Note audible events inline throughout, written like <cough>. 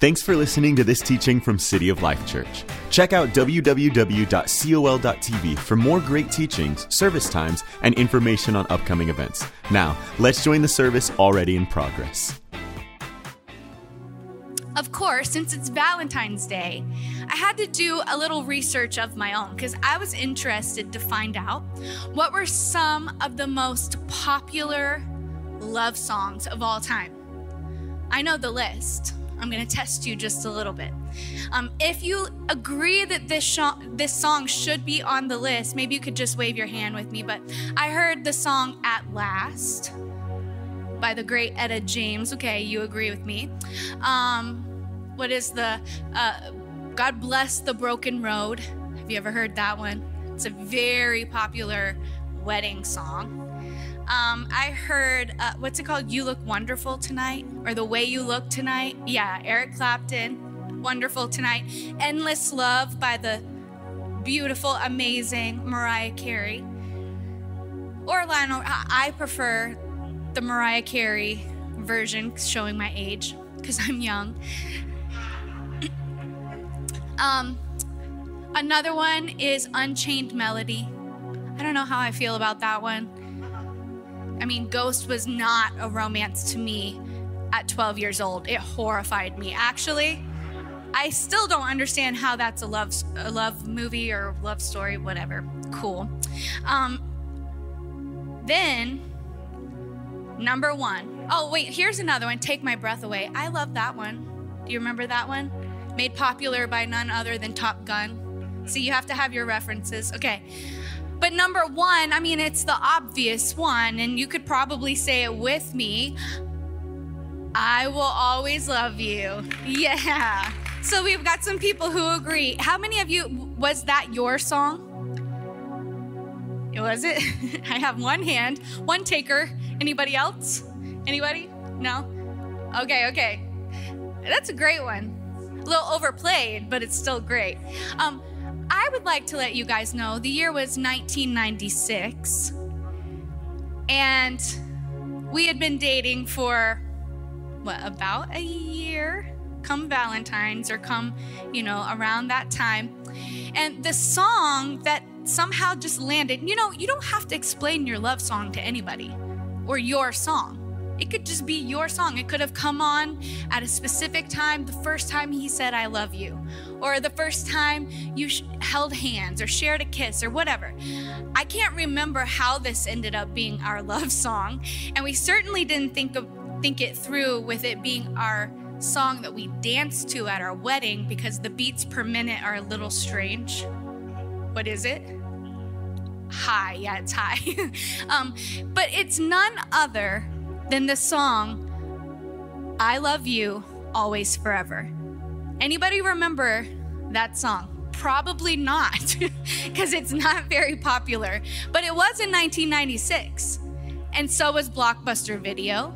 Thanks for listening to this teaching from City of Life Church. Check out www.col.tv for more great teachings, service times, and information on upcoming events. Now, let's join the service already in progress. Of course, since it's Valentine's Day, I had to do a little research of my own because I was interested to find out what were some of the most popular love songs of all time. I know the list. I'm going to test you just a little bit. Um, if you agree that this, sh- this song should be on the list, maybe you could just wave your hand with me. But I heard the song At Last by the great Etta James. Okay, you agree with me. Um, what is the uh, God Bless the Broken Road? Have you ever heard that one? It's a very popular wedding song. Um, I heard, uh, what's it called? You Look Wonderful Tonight, or The Way You Look Tonight. Yeah, Eric Clapton, Wonderful Tonight. Endless Love by the beautiful, amazing Mariah Carey. Or Lionel, I prefer the Mariah Carey version, showing my age, because I'm young. <coughs> um, another one is Unchained Melody. I don't know how I feel about that one. I mean, Ghost was not a romance to me at 12 years old. It horrified me. Actually, I still don't understand how that's a love a love movie or love story, whatever. Cool. Um, then number one. Oh wait, here's another one. Take my breath away. I love that one. Do you remember that one? Made popular by none other than Top Gun. See, you have to have your references. Okay. But number one, I mean, it's the obvious one, and you could probably say it with me I will always love you. Yeah. So we've got some people who agree. How many of you, was that your song? Was it? <laughs> I have one hand, one taker. Anybody else? Anybody? No? Okay, okay. That's a great one. A little overplayed, but it's still great. Um, I would like to let you guys know the year was 1996. And we had been dating for, what, about a year? Come Valentine's or come, you know, around that time. And the song that somehow just landed, you know, you don't have to explain your love song to anybody or your song. It could just be your song. It could have come on at a specific time, the first time he said, I love you, or the first time you sh- held hands or shared a kiss or whatever. I can't remember how this ended up being our <laughs> love song, and we certainly didn't think of think it through with it being our song that we danced to at our wedding because the beats per minute are a little strange. What is it? High, yeah, it's high. <laughs> um, but it's none other than the song I Love You Always Forever. Anybody remember that song? Probably not, <laughs> because it's not very popular. But it was in 1996. And so was Blockbuster Video.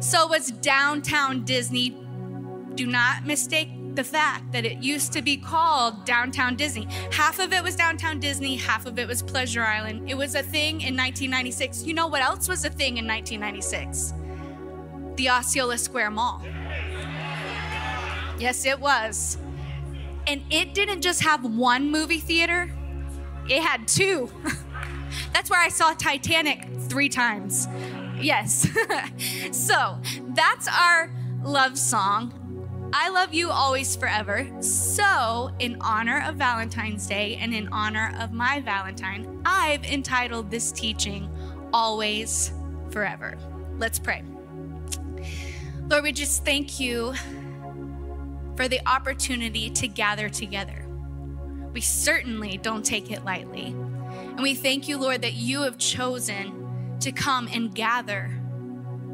So was Downtown Disney. Do not mistake the fact that it used to be called Downtown Disney. Half of it was Downtown Disney, half of it was Pleasure Island. It was a thing in 1996. You know what else was a thing in 1996? The Osceola Square Mall. Yes, it was. And it didn't just have one movie theater, it had two. <laughs> That's where I saw Titanic three times. Yes. <laughs> so that's our love song. I love you always forever. So, in honor of Valentine's Day and in honor of my Valentine, I've entitled this teaching Always Forever. Let's pray. Lord, we just thank you for the opportunity to gather together. We certainly don't take it lightly. And we thank you, Lord, that you have chosen to come and gather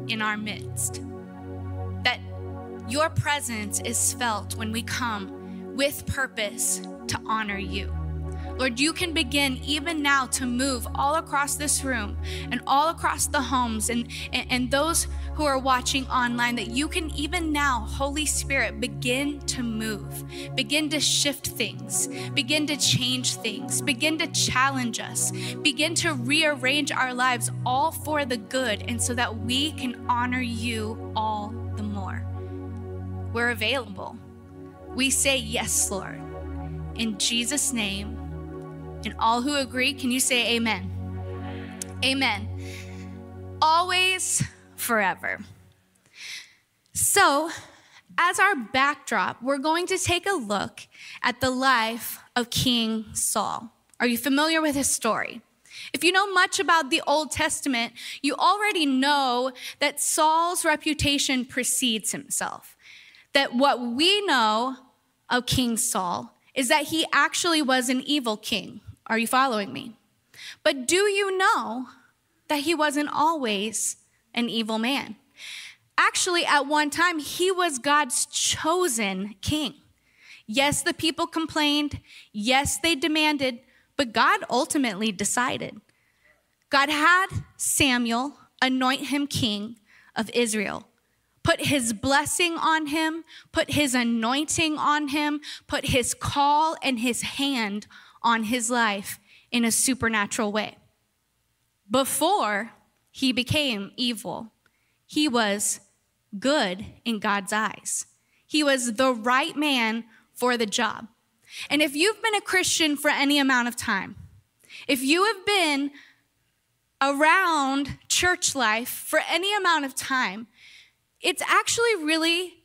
in our midst. Your presence is felt when we come with purpose to honor you. Lord, you can begin even now to move all across this room and all across the homes and, and, and, those who are watching online, that you can even now, Holy Spirit, begin to move, begin to shift things, begin to change things, begin to challenge us, begin to rearrange our lives all for the good, and so that we can honor you all. We're available. We say, Yes, Lord. In Jesus' name. And all who agree, can you say amen? Amen. Always, forever. So, as our backdrop, we're going to take a look at the life of King Saul. Are you familiar with his story? If you know much about the Old Testament, you already know that Saul's reputation precedes himself. That what we know of King Saul is that he actually was an evil king. Are you following me? But do you know that he wasn't always an evil man? Actually, at one time, he was God's chosen king. Yes, the people complained. Yes, they demanded, but God ultimately decided. God had Samuel anoint him king of Israel, put his blessing on him, put his anointing on him, put his call and his hand on his life in a supernatural way. Before he became evil, he was good in God's eyes. He was the right man for the job. And if you've been a Christian for any amount of time, if you have been around church life for any amount of time, it's actually really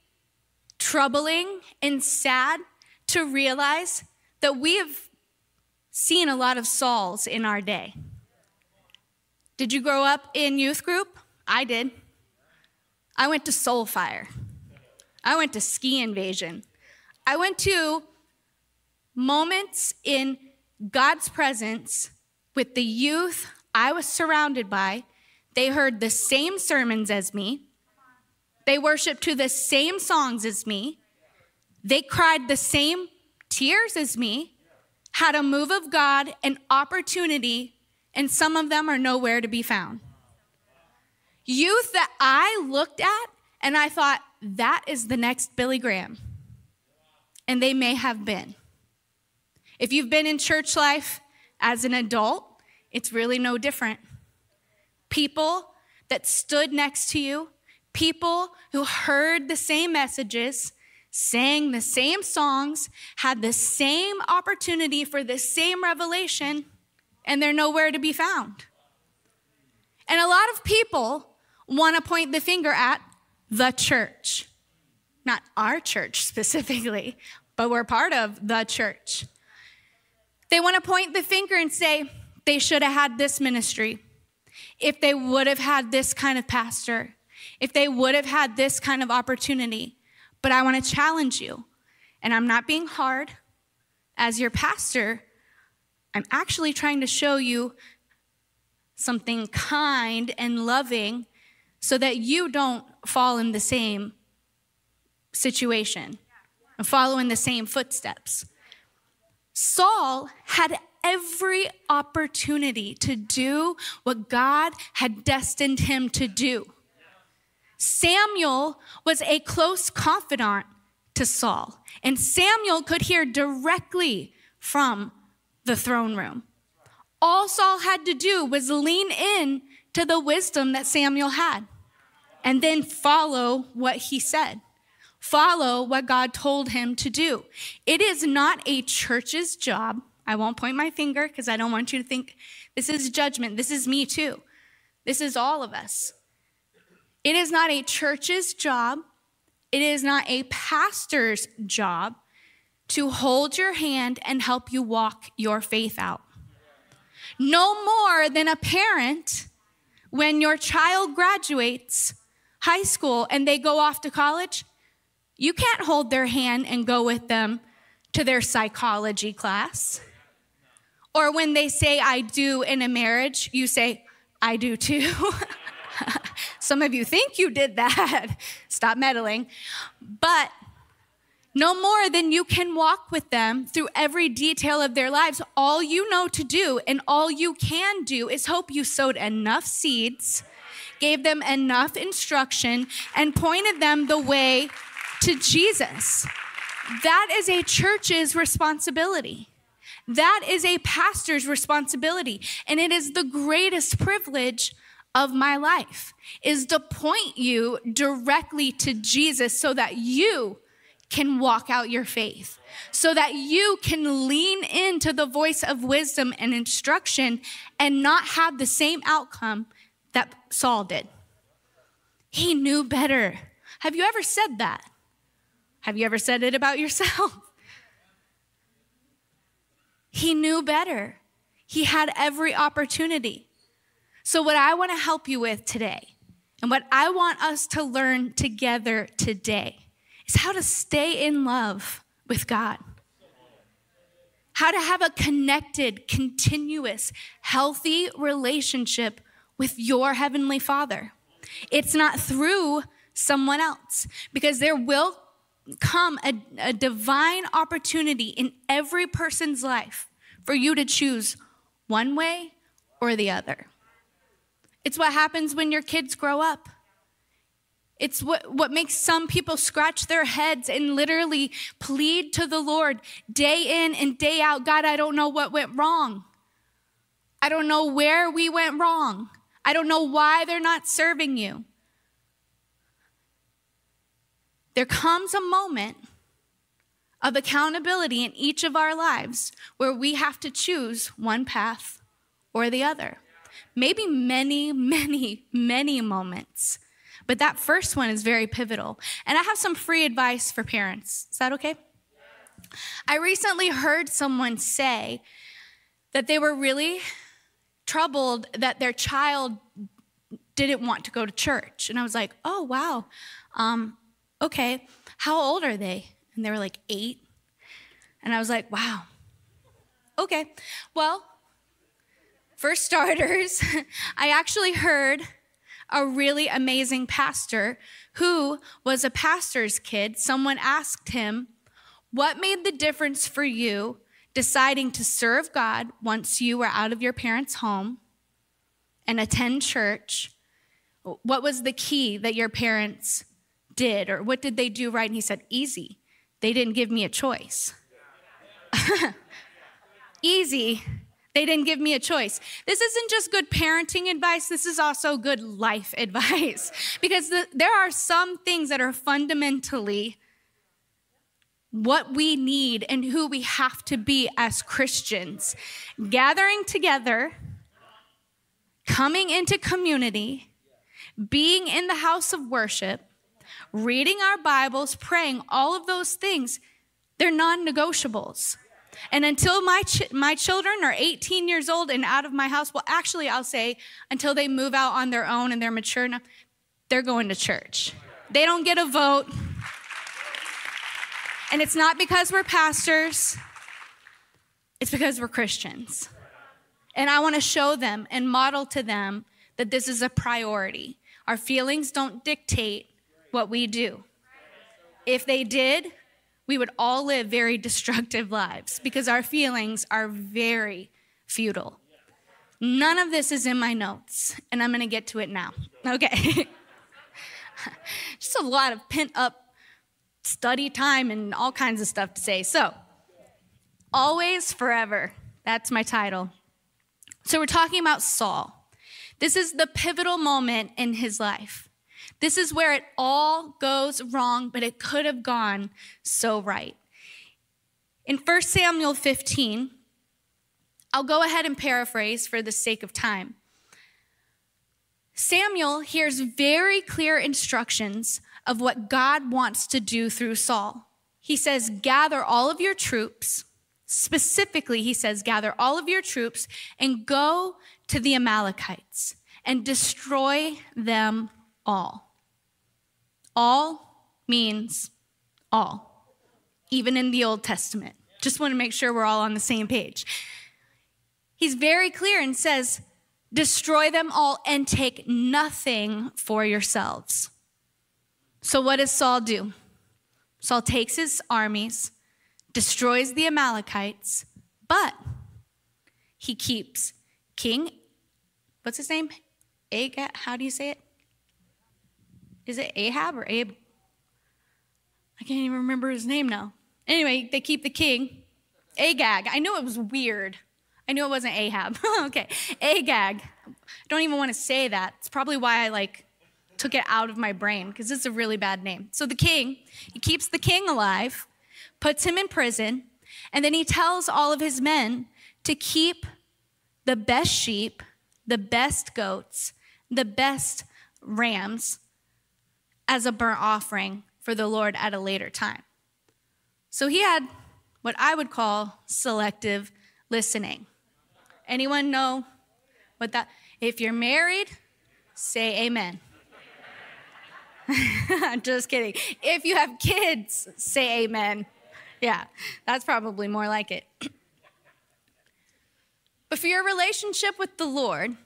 troubling and sad to realize that we have seen a lot of Sauls in our day. Did you grow up in youth group? I did. I went to Soulfire. I went to Ski Invasion. I went to moments in God's presence with the youth I was surrounded by. They heard the same sermons as me. They worshiped to the same songs as me. They cried the same tears as me, had a move of God, an opportunity, and some of them are nowhere to be found. Youth that I looked at and I thought, that is the next Billy Graham. And they may have been. If you've been in church life as an adult, it's really no different. People that stood next to you, people who heard the same messages, sang the same songs, had the same opportunity for the same revelation, and they're nowhere to be found. And a lot of people want to point the finger at the church. Not our church <laughs> specifically, but we're part of the church. They want to point the finger and say, they should have had this ministry. If they would have had this kind of pastor, if they would have had this kind of opportunity. But I want to challenge you, and I'm not being hard. As your pastor, I'm actually trying to show you something kind and loving so that you don't fall in the same situation and follow in the same footsteps. Saul had every opportunity to do what God had destined him to do. Samuel was a close confidant to Saul, and Samuel could hear directly from the throne room. All Saul had to do was lean in to the wisdom that Samuel had and then follow what he said. Follow what God told him to do. It is not a church's job. I won't point my finger because I don't want you to think this is judgment. This is me too. This is all of us. It is not a church's job. It is not a pastor's job to hold your hand and help you walk your faith out. No more than a parent when your child graduates high school and they go off to college you can't hold their hand and go with them to their psychology class. Or when they say, I do in a marriage, you say, I do too. <laughs> <laughs> Some of you think you did that. <laughs> Stop meddling. But no more than you can walk with them through every detail of their lives. All you know to do and all you can do is hope you sowed enough seeds, gave them enough instruction, and pointed them the way to Jesus. That is a church's responsibility. That is a pastor's responsibility. And it is the greatest privilege of my life is to point you directly to Jesus so that you can walk out your faith, so that you can lean into the voice of wisdom and instruction and not have the same outcome that Saul did. He knew better. Have you ever said that? Have you ever said it about <laughs> yourself? He knew better. He had every opportunity. So, what I want to help you with today, and what I want us to learn together today, is how to stay in love with God. How to have a connected, continuous, healthy relationship with your Heavenly Father. It's not through someone else, because there will come a, a divine opportunity in every person's life for you to choose one way or the other. It's what happens when your kids grow up. It's what, what makes some people scratch their heads and literally plead to the Lord day in and day out God, I don't know what went wrong. I don't know where we went wrong. I don't know why they're not serving you. There comes a moment of accountability in each of our lives where we have to choose one path or the other. Maybe many, <laughs> many, many moments. But that first one is very pivotal. And I have some free advice for parents. Is that okay? I recently heard someone say that they were really troubled that their child didn't want to go to church. And I was like, oh, wow. Um, okay, how old are they? And they were like, eight. And I was like, wow. Okay, well, for starters, <laughs> I actually heard a really amazing pastor who was a pastor's kid. Someone asked him, What made the difference for you deciding to serve God once you were out of your parents' home and attend church? What was the key that your parents did, or what did they do right? And he said, Easy. They didn't give me a choice. <laughs> Easy. They didn't give me a choice. This isn't just good parenting advice, this is also good life <laughs> advice. because the, there are some things that are fundamentally what we need and who we have to be as Christians. Gathering together, coming into community, being in the house of worship, reading our Bibles, praying, all of those things, they're non negotiables. And until my, ch- my children are 18 years old and out of my house, well, actually, I'll say until they move out on their own and they're mature enough, they're going to church. They don't get a vote. And it's not because we're pastors, it's because we're Christians. And I want to show them and model to them that this is a priority. Our feelings don't dictate what we do. If they did, we would all live very <laughs> destructive lives because our feelings are very futile. None of this is in my notes, and I'm gonna get to it now. <laughs> Okay. <laughs> Just a lot of pent up study time and all kinds of stuff to say. So, always forever. That's my title. So, we're talking about Saul. This is the pivotal moment in his life. This is where it all goes wrong, but it could have gone so right. In 1 Samuel 15, I'll go ahead and paraphrase for the sake of time. Samuel hears very clear instructions of what God wants to do through Saul. He says, Gather all of your troops. Specifically, he says, Gather all of your troops and go to the Amalekites and destroy them all. All means all, even in the Old Testament. Just want to make sure we're all on the same page. He's very clear and says, Destroy them all and take nothing for yourselves. So, what does Saul do? Saul takes his armies, destroys the Amalekites, but he keeps King, what's his name? Agag, how do you say it? Is it Ahab or Abe? I can't even remember his name now. Anyway, they keep the king. Agag. I knew it was weird. I knew it wasn't Ahab. <laughs> okay. Agag. I don't even want to say that. It's probably why I like took it out of my brain because it's a really bad name. So the king, he keeps the king alive, puts him in prison, and then he tells all of his men to keep the best sheep, the best goats, the best rams as a burnt offering for the Lord at a later time. So he had what I would call selective listening. Anyone know what that if you're married, say amen. <laughs> Just kidding. If you have kids, say amen. Yeah, that's probably more like it. <clears throat> but for your relationship with the Lord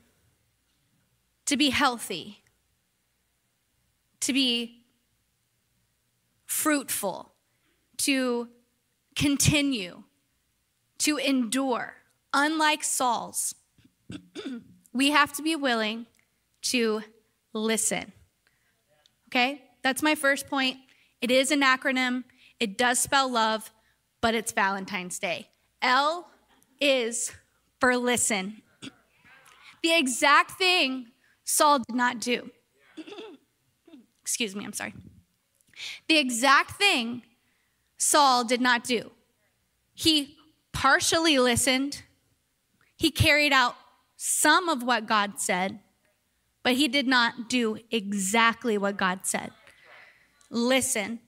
to be healthy, to be fruitful, to continue, to endure, unlike Saul's, <clears throat> we have to be willing to listen. Okay? That's my first point. It is an acronym, it does spell love, but it's Valentine's Day. L is for listen. <clears throat> The exact thing Saul did not do. Excuse me, I'm sorry. The exact thing Saul did not do. He partially listened, he carried out some of what God said, but he did not do exactly what God said. Listen.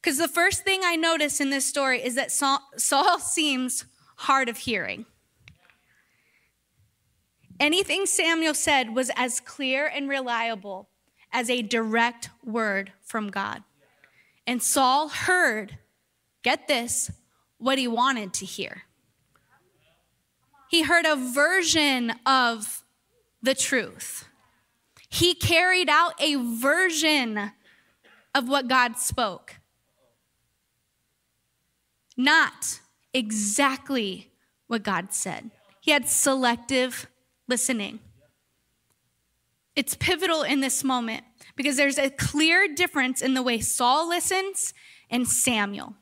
Because the first thing I notice in this story is that Saul, Saul seems hard of hearing. Anything Samuel said was as clear and reliable as a direct word from God. And Saul heard, get this, what he wanted to hear. He heard a version of the truth. He carried out a version of what God spoke, not exactly what God said. He had selective listening. It's pivotal in this moment because there's a clear difference in the way Saul listens and Samuel.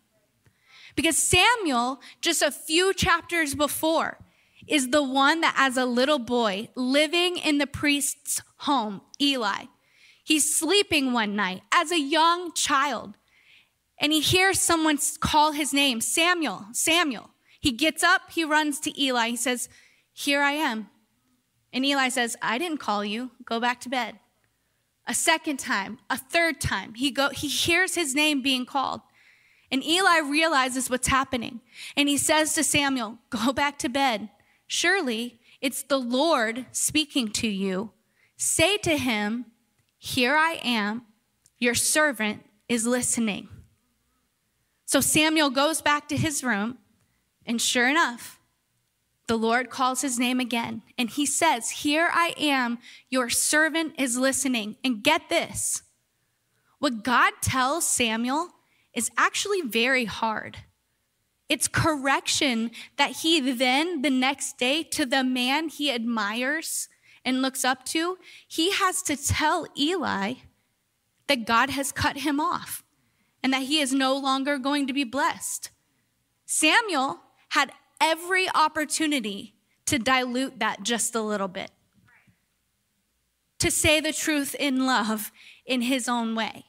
Because Samuel, just a few chapters before, is the one that, as a little boy, living in the priest's home, Eli, he's sleeping one night as a young child, and he hears someone call his name, Samuel, Samuel. He gets up, he runs to Eli, he says, Here I am. And Eli says, I didn't call you, go back to bed. A second time, a third time, he, go, he hears his name being called. And Eli realizes what's happening. And he says to Samuel, Go <laughs> back to bed. Surely it's the Lord speaking to you. Say to him, Here I am, your servant is listening. So Samuel goes back to his room, and sure enough, the Lord calls his name again, and he says, Here I am, your servant is listening. And get this what God tells Samuel is actually very hard. It's correction that he then, the next day, to the man he admires and looks up to, he has to tell Eli that God has cut him off and that he is no longer going to be blessed. Samuel had every opportunity to dilute that just a little bit, to say the truth in love in his own way,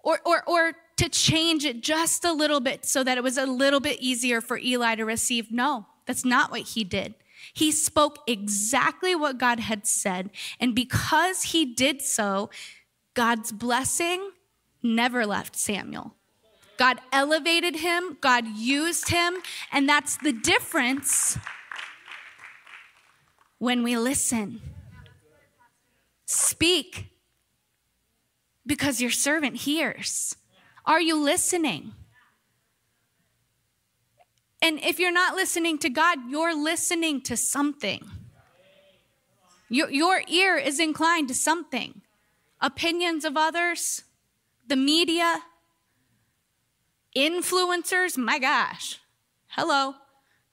or, or, or to change it just a little bit so that it was a little bit easier for Eli to receive. No, that's not what he did. He spoke exactly what God had said. And because he did so, God's blessing never left Samuel. God elevated him, God used him, and that's the difference when we listen. Speak because your servant hears. Are you listening? And if you're not listening to God, you're listening to something. Your, your ear is inclined to something. Opinions of others, the media, influencers, my gosh. Hello.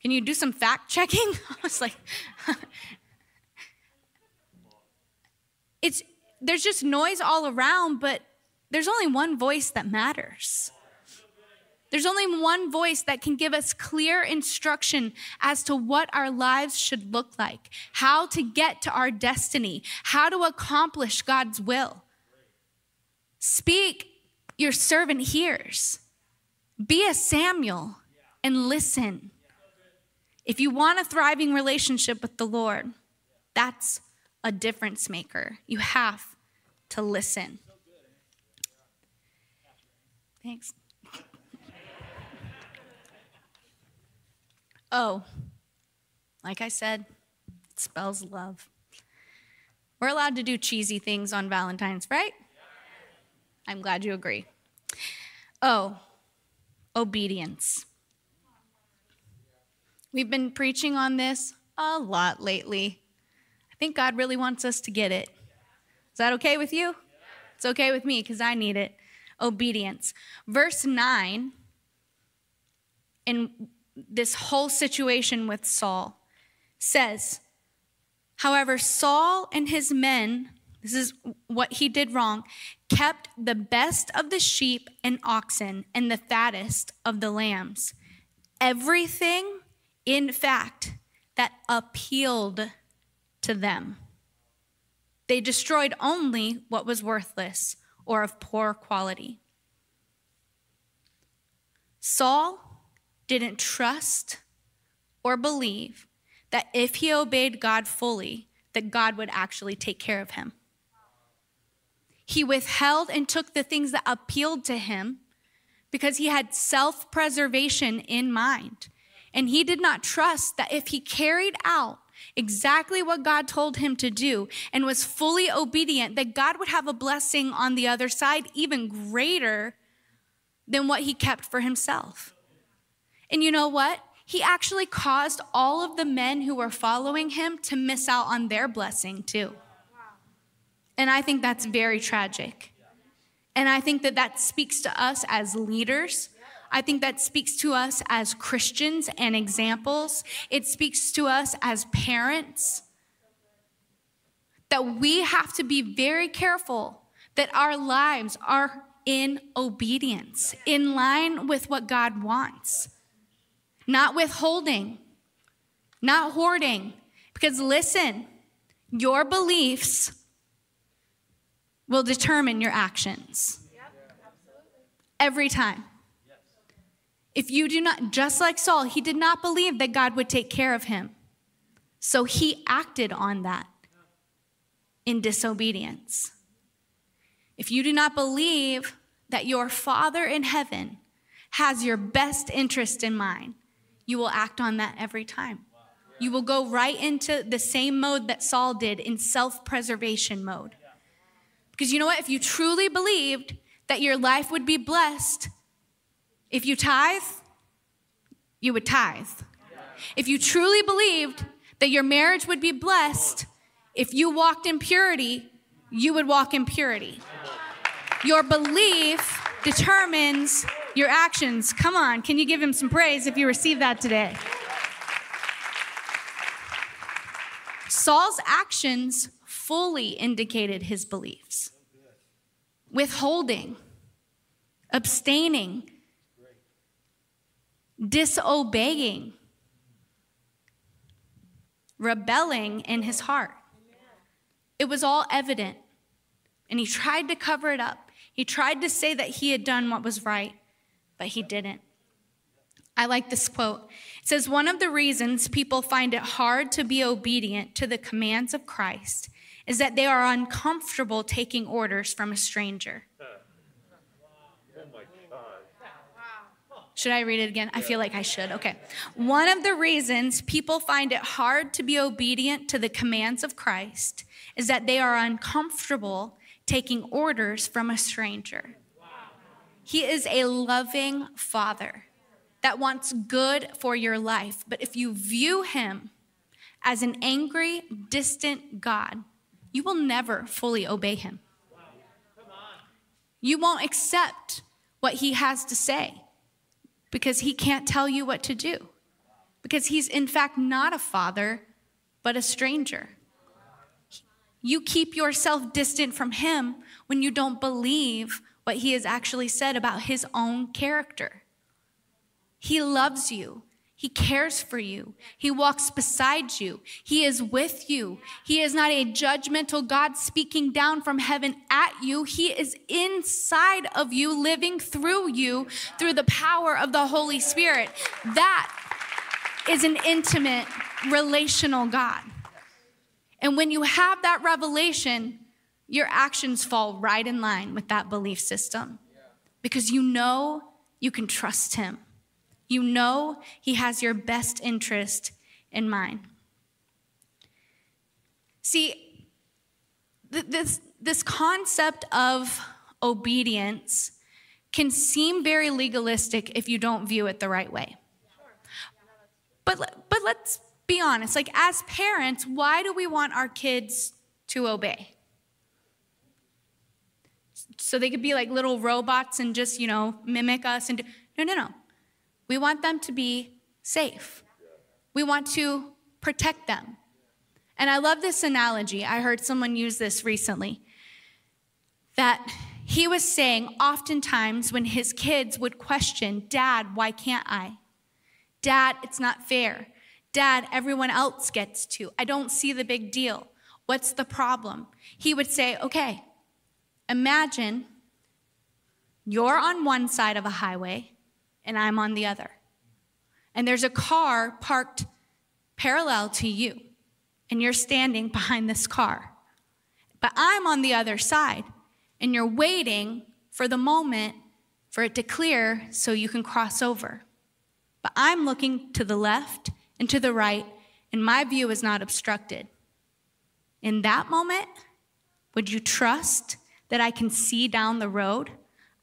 Can you do some fact checking? <laughs> I was like, <laughs> it's there's just noise all around, but there's only one voice that matters. There's only one voice that can give us clear instruction as to what our lives should look like, how to get to our destiny, how to accomplish God's will. Speak, your servant hears. Be a Samuel and listen. If you want a thriving relationship with the Lord, that's a difference maker. You have to listen. Thanks. <laughs> Oh, like I said, it spells love. We're allowed to do cheesy things on Valentine's, right? I'm glad you agree. Oh, obedience. We've been preaching on this a lot lately. I think God really wants us to get it. Is that okay with you? It's okay with me because I need it. Obedience. Verse 9, in this whole situation with Saul, says, However, Saul and his men, this is what he did wrong, kept the best of the sheep and oxen and the fattest of the lambs. Everything, in fact, that appealed to them. They destroyed only what was worthless or of poor quality. Saul didn't trust or believe that if he obeyed God fully, that God would actually take care of him. He withheld and took the things that appealed to him because he had self preservation in mind. And he did not trust that if he carried out exactly what God told him to do and was fully obedient, that God would have a blessing on the other side even greater than what he kept for himself. And you know what? He actually caused all of the men who were following him to miss out on their blessing too. And I think that's very tragic. And I think that that speaks to us as leaders I think that speaks to us as Christians and examples. It speaks to us as parents that we have to be very careful that our lives are in obedience, in line with what God wants, not withholding, not hoarding. Because listen, your beliefs will determine your actions every time. If you do not, just like Saul, he did not believe that God would take care of him. So he acted on that in disobedience. If you do not believe that your Father in heaven has your best interest in mind, you will act on that every time. You will go right into the same mode that Saul did in self preservation mode. Because you know what? If you truly believed that your life would be blessed, if you tithe, you would tithe. If you truly believed that your marriage would be blessed, if you walked in purity, you would walk in purity. Your belief determines your actions. Come on, can you give him some praise if you receive that today? Saul's actions fully indicated his beliefs. Withholding, abstaining, disobeying, rebelling in his heart. It was all evident. And he tried to cover it up. He tried to say that he had done what was right, but he didn't. I like this quote. It says, One of the reasons people find it hard to be obedient to the commands of Christ is that they are uncomfortable taking orders from a stranger. Should I read it again? I feel like I should. Okay. One of the reasons people find it hard to be obedient to the commands of Christ is that they are uncomfortable taking orders from a stranger. He is a loving father that wants good for your life. But if you view him as an angry, distant God, you will never fully obey him. You won't accept what he has to say because he can't tell you what to do. Because he's, in fact, not a father, but a stranger. You keep yourself distant from him when you don't believe what he has actually said about his own character. He loves you. He cares for you. He walks beside you. He is with you. He is not a judgmental God speaking down from heaven at you. He is inside of you, living through you through the power of the Holy Spirit. That is an intimate, relational God. And when you have that revelation, your actions fall right in line with that belief system because you know you can trust Him. You know He has your best interest in mind. See, this, this concept of obedience can seem very legalistic if you don't view it the right way. But, but let's be honest like, as parents, why do we want our kids to obey? So they could be like little robots and just, you know, mimic us and do, no, no, no. We want them to be safe. We want to protect them. And I love this analogy. I heard someone use this recently. That he was saying oftentimes when his kids would question, Dad, why can't I? Dad, it's not fair. Dad, everyone else gets to. I don't see the big deal. What's the problem? He would say, Okay, imagine you're on one side of a highway and I'm on the other. And there's a car parked parallel to you, and you're standing behind this car. But I'm on the other side, and you're waiting for the moment for it to clear so you can cross over. But I'm looking to the left and to the right, and my view is not obstructed. In that moment, would you trust that I can see down the road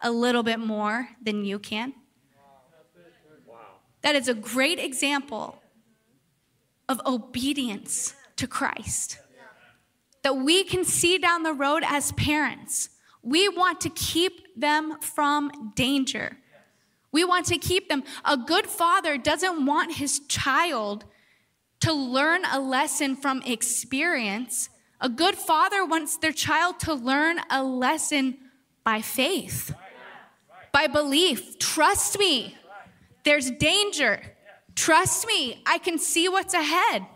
a little bit more than you can? That is a great example of obedience to Christ. That we can see down the road as parents. We want to keep them from danger. We want to keep them. A good father doesn't want his child to learn a lesson from experience. A good father wants their child to learn a lesson by faith, by belief. Trust me. There's danger. Trust me, I can see what's ahead.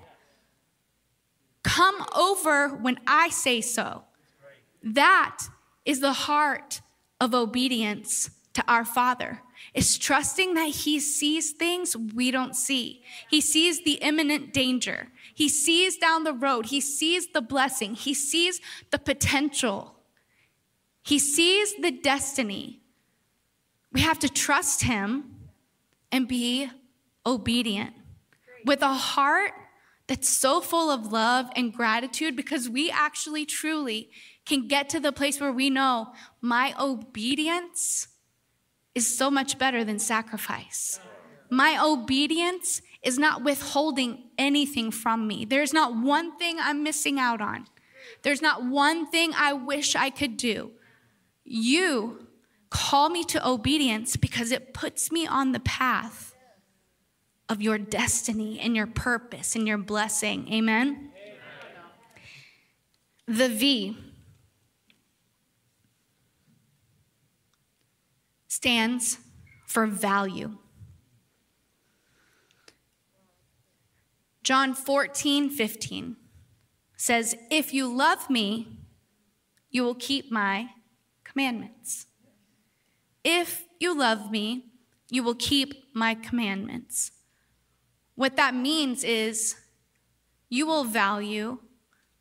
Come over when I say so. That is the heart of obedience to our Father. Is trusting that He sees things we don't see. He sees the imminent danger. He sees down the road. He sees the blessing. He sees the potential. He sees the destiny. We have to trust Him and be obedient with a heart that's so full of love and gratitude because we actually truly can get to the place where we know my obedience is so much better than sacrifice. My obedience is not withholding anything from me. There's not one thing I'm missing out on. There's not one thing I wish I could do. You Call me to obedience because it puts me on the path of your destiny and your purpose and your blessing. Amen? Amen. The V stands for value. John 14, 15 says, If you love me, you will keep my commandments. If you love me, you will keep my commandments. What that means is you will value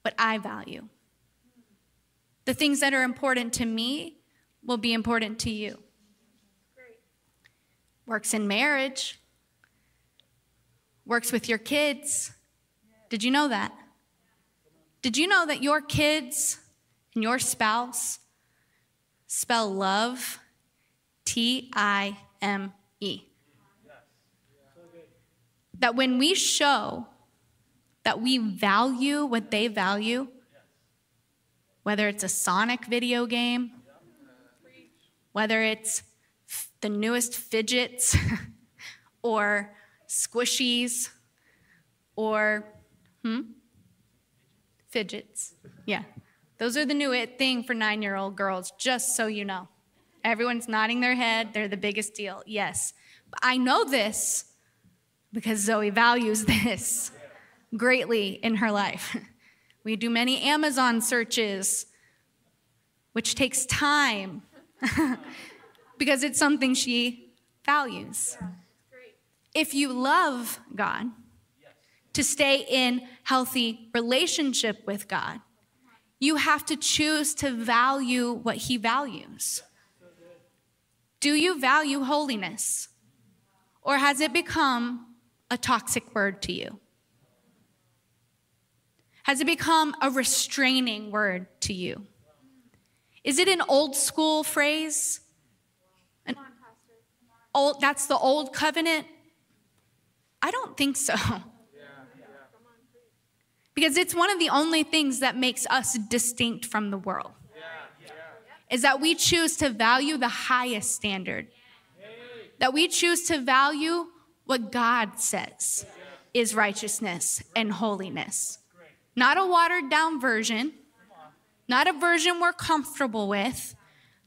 what I value. The things that are important to me will be important to you. Great. Works in marriage, works with your kids. Did you know that? Did you know that your kids and your spouse spell love T I M E. That when we show that we value what they value, whether it's a Sonic video game, whether it's the newest fidgets <laughs> or squishies or hmm? Fidgets. Yeah. Those are the new thing for nine year old girls just so you know Everyone's nodding their head. They're the biggest deal. Yes. I know this because Zoe values <laughs> this greatly in her life. <laughs> We do many Amazon searches, which takes time <laughs> because it's something she values. If you love God, to stay in healthy relationship with God, you have to choose to value what he values. Do you value holiness? Or has it become a toxic word to you? Has it become a restraining word to you? Is it an old school phrase? An old, that's the old covenant? I don't think so. Because it's one of the only things that makes us distinct from the world. Is that we choose to value the highest standard. That we choose to value what God says is righteousness and holiness. Not a watered down version, not a version we're comfortable with,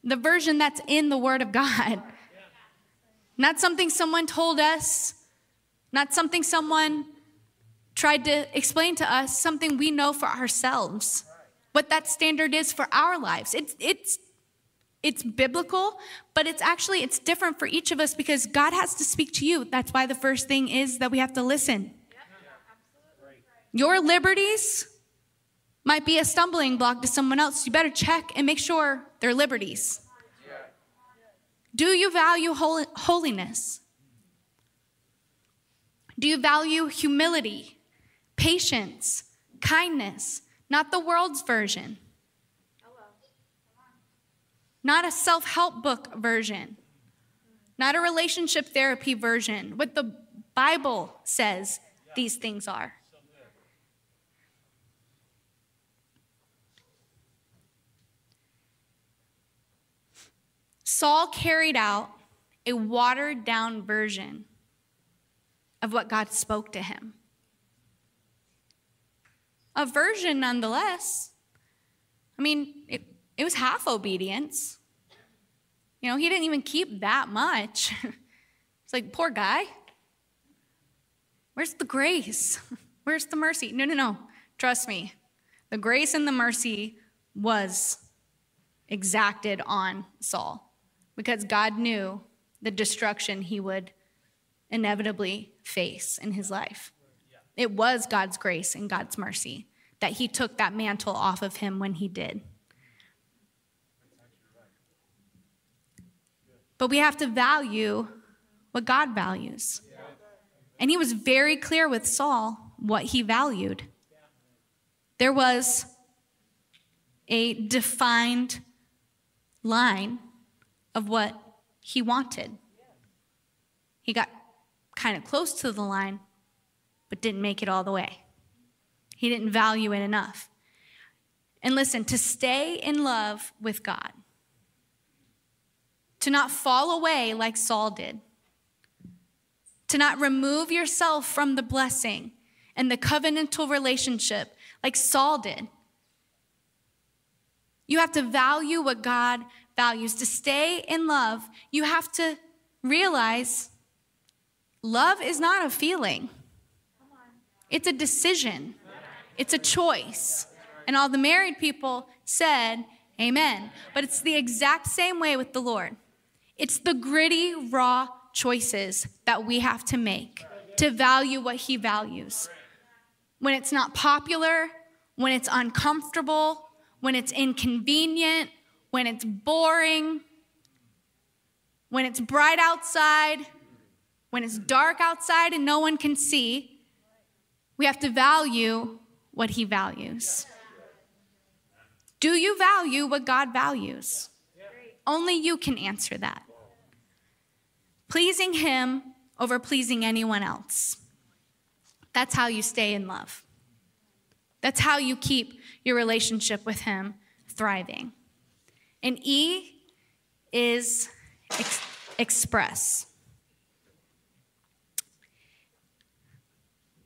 the version that's in the Word of God. Not something someone told us, not something someone tried to explain to us, something we know for ourselves. What that standard is for our lives. It's, it's, it's biblical, but it's actually it's different for each of us because God has to speak to you. That's why the first thing is that we have to listen. Your liberties might be a stumbling block to someone else. You better check and make sure they're liberties. Do you value hol- holiness? Do you value humility, patience, kindness? Not the world's version, not a self help book version, not a relationship therapy version. What the Bible says these things are. Saul carried out a watered down version of what God spoke to him. A version nonetheless. I mean, it, it was half obedience. You know, he didn't even keep that much. <laughs> it's like, poor guy. Where's the grace? <laughs> Where's the mercy? No, no, no. Trust me. The grace and the mercy was exacted on Saul because God knew the destruction he would inevitably face in his life. It was God's grace and God's mercy that he took that mantle off of him when he did. But we have to value what God values. And he was very clear with Saul what he valued. There was a defined line of what he wanted. He got kind of close to the line, but didn't make it all the way. He didn't value it enough. And listen, to stay in love with God, to not fall away like Saul did, to not remove yourself from the blessing and the covenantal relationship like Saul did. You have to value what God values. To stay in love, you have to realize love is not a feeling, it's a decision, it's a choice. And all the married people said, Amen. But it's the exact same way with the Lord. It's the gritty, raw choices that we have to make to value what He values. When it's not popular, when it's uncomfortable, when it's inconvenient, when it's boring, when it's bright outside, when it's dark outside and no one can see, we have to value what He values. Do you value what God values? Only you can answer that. Pleasing Him over pleasing anyone else. That's how you stay in love. That's how you keep your relationship with Him thriving. And E is ex- express.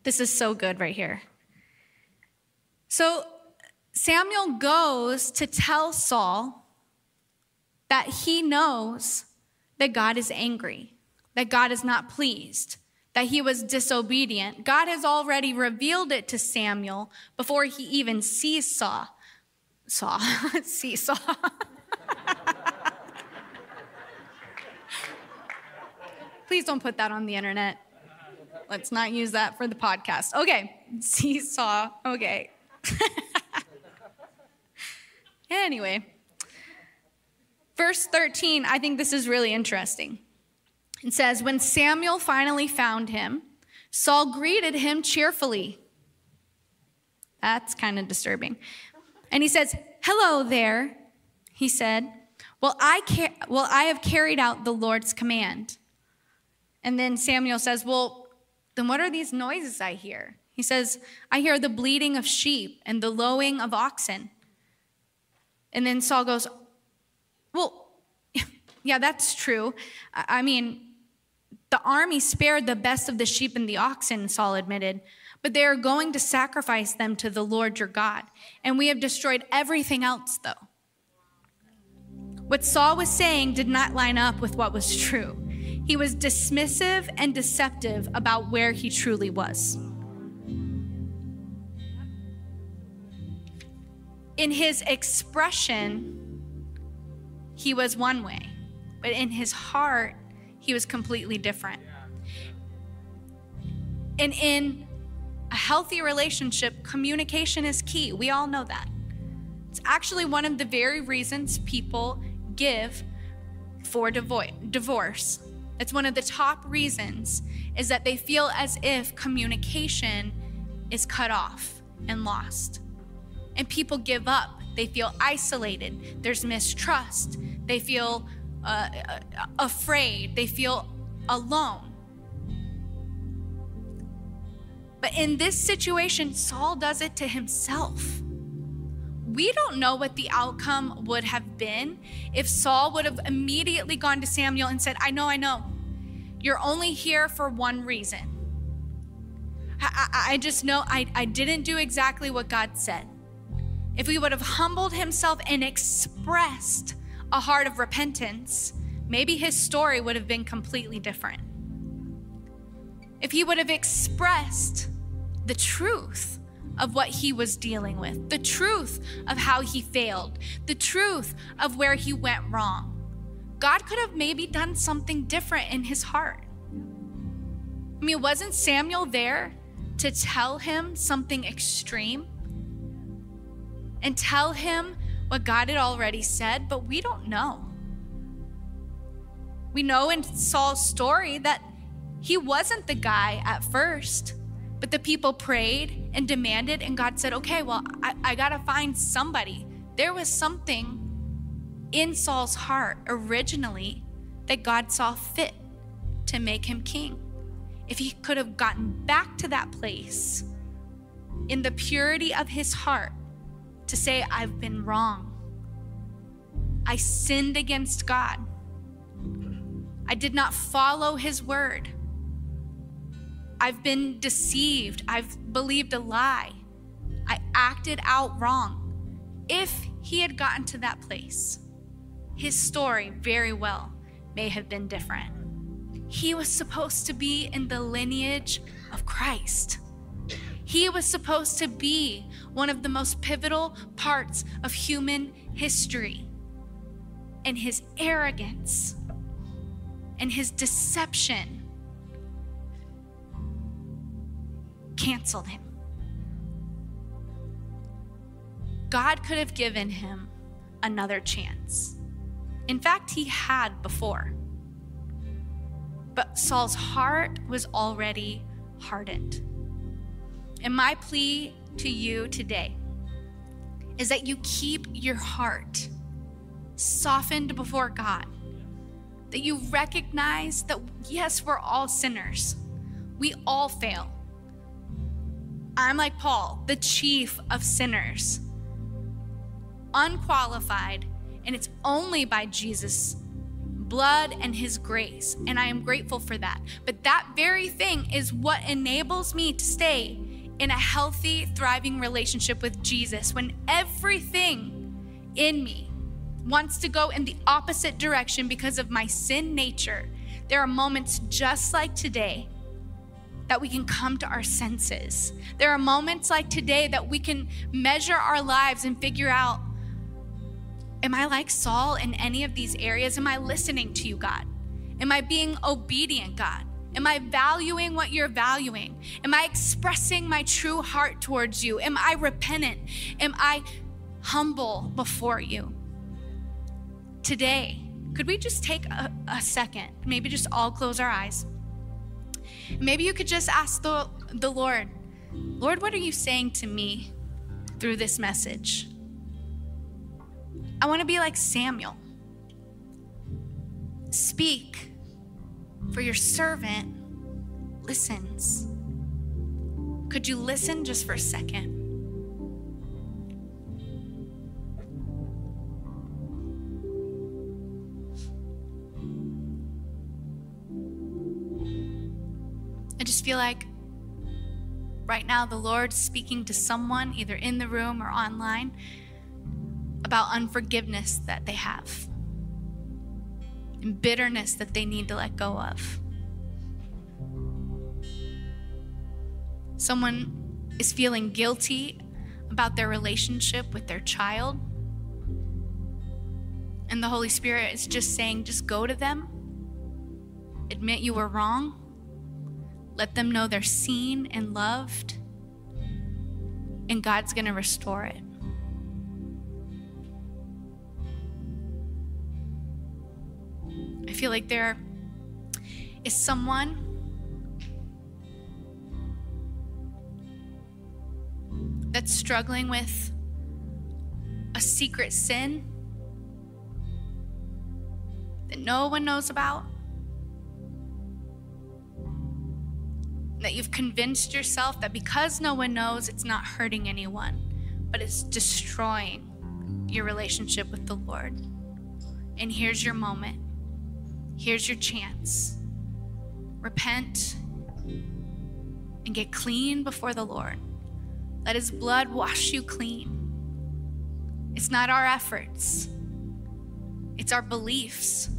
This is so good right here. So Samuel goes to tell Saul that he knows that God is angry, that God is not pleased, that he was disobedient. God has already revealed it to Samuel before he even sees Saul. Saw, <laughs> seesaw. <laughs> Please don't put that on the internet. Let's not use that for the podcast. Okay, seesaw. Okay. <laughs> anyway, verse 13, I think this is really interesting. It says, When Samuel finally found him, Saul greeted him cheerfully. That's kind of disturbing. And he says, Hello there, he said. Well, I, ca- well, I have carried out the Lord's command. And then Samuel says, Well, then what are these noises I hear? He says, I hear the bleating of sheep and the lowing of oxen. And then Saul goes, Well, <laughs> yeah, that's true. I mean, the army spared the best of the sheep and the oxen, Saul admitted, but they are going to sacrifice them to the Lord your God. And we have destroyed everything else, though. What Saul was saying did not line up with what was true. He was dismissive and deceptive about where he truly was. In his expression, he was one way, but in his heart, he was completely different. And in a healthy relationship, communication is key. We all know that. It's actually one of the very reasons people give for divorce. It's one of the top reasons is that they feel as if communication is cut off and lost. And people give up. They feel isolated. There's mistrust. They feel uh, uh afraid. They feel alone. But in this situation, Saul does it to himself we don't know what the outcome would have been if Saul would have immediately gone to Samuel and said, I know, I know, you're only here for one reason. I, I, just know I, I didn't do exactly what God said. If he would have humbled himself and expressed a heart of repentance, maybe his story would have been completely different. If he would have expressed the truth, of what he was dealing with, the truth of how he failed, the truth of where he went wrong. God could have maybe done something different in his heart. I mean, wasn't Samuel there to tell him something extreme and tell him what God had already said? But we don't know. We know in Saul's story that he wasn't the guy at first. But the people prayed and demanded, and God said, okay, well, I, I got to find somebody. There was something in Saul's heart originally that God saw fit to make him king. If he could have gotten back to that place in the purity of his heart to say, I've been wrong, I sinned against God, I did not follow his word. I've been deceived. I've believed a lie. I acted out wrong. If he had gotten to that place, his story very well may have been different. He was supposed to be in the lineage of Christ. He was supposed to be one of the most pivotal parts of human history. And his arrogance and his deception canceled him. God could have given him another chance. In fact, he had before. But Saul's heart was already hardened. And my plea to you today is that you keep your heart softened before God. That you recognize that, yes, we're all sinners. We all fail. I'm like Paul, the chief of sinners, unqualified, and it's only by Jesus' blood and his grace. And I am grateful for that. But that very thing is what enables me to stay in a healthy, thriving relationship with Jesus when everything in me wants to go in the opposite direction because of my sin nature, there are moments just like today that we can come to our senses. There are moments like today that we can measure our lives and figure out Am I like Saul in any of these areas? Am I listening to you, God? Am I being obedient, God? Am I valuing what you're valuing? Am I expressing my true heart towards you? Am I repentant? Am I humble before you? Today, could we just take a, a second, maybe just all close our eyes? Maybe you could just ask the, the Lord, Lord, what are you saying to me through this message? I want to be like Samuel. Speak, for your servant listens. Could you listen just for a second? I just feel like right now the Lord's speaking to someone, either in the room or online, about unforgiveness that they have and bitterness that they need to let go of. Someone is feeling guilty about their relationship with their child. And the Holy Spirit is just saying, just go to them, admit you were wrong, let them know they're seen and loved, and God's going to restore it. Feel like there is someone that's struggling with a secret sin that no one knows about, that you've convinced yourself that because no one knows, it's not hurting anyone, but it's destroying your relationship with the Lord. And here's your moment. Here's your chance. Repent and get clean before the Lord. Let His blood wash you clean. It's not our efforts, it's our beliefs.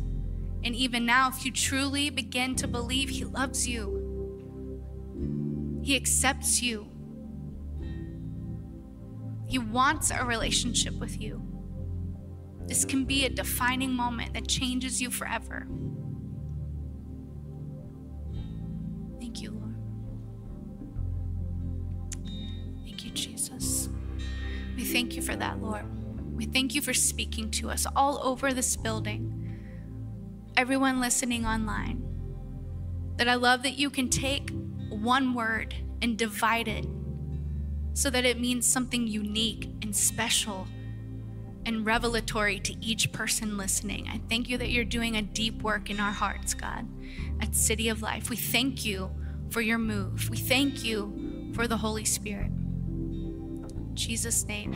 And even now, if you truly begin to believe He loves you, He accepts you, He wants a relationship with you. This can be a defining moment that changes you forever. Thank you, Lord. Thank you, Jesus. We thank you for that, Lord. We thank you for speaking to us all over this building, everyone listening online. That I love that you can take one word and divide it so that it means something unique and special and revelatory to each person listening. I thank you that you're doing a deep work in our hearts, God, at City of Life. We thank you for your move. We thank you for the Holy Spirit. In Jesus' name.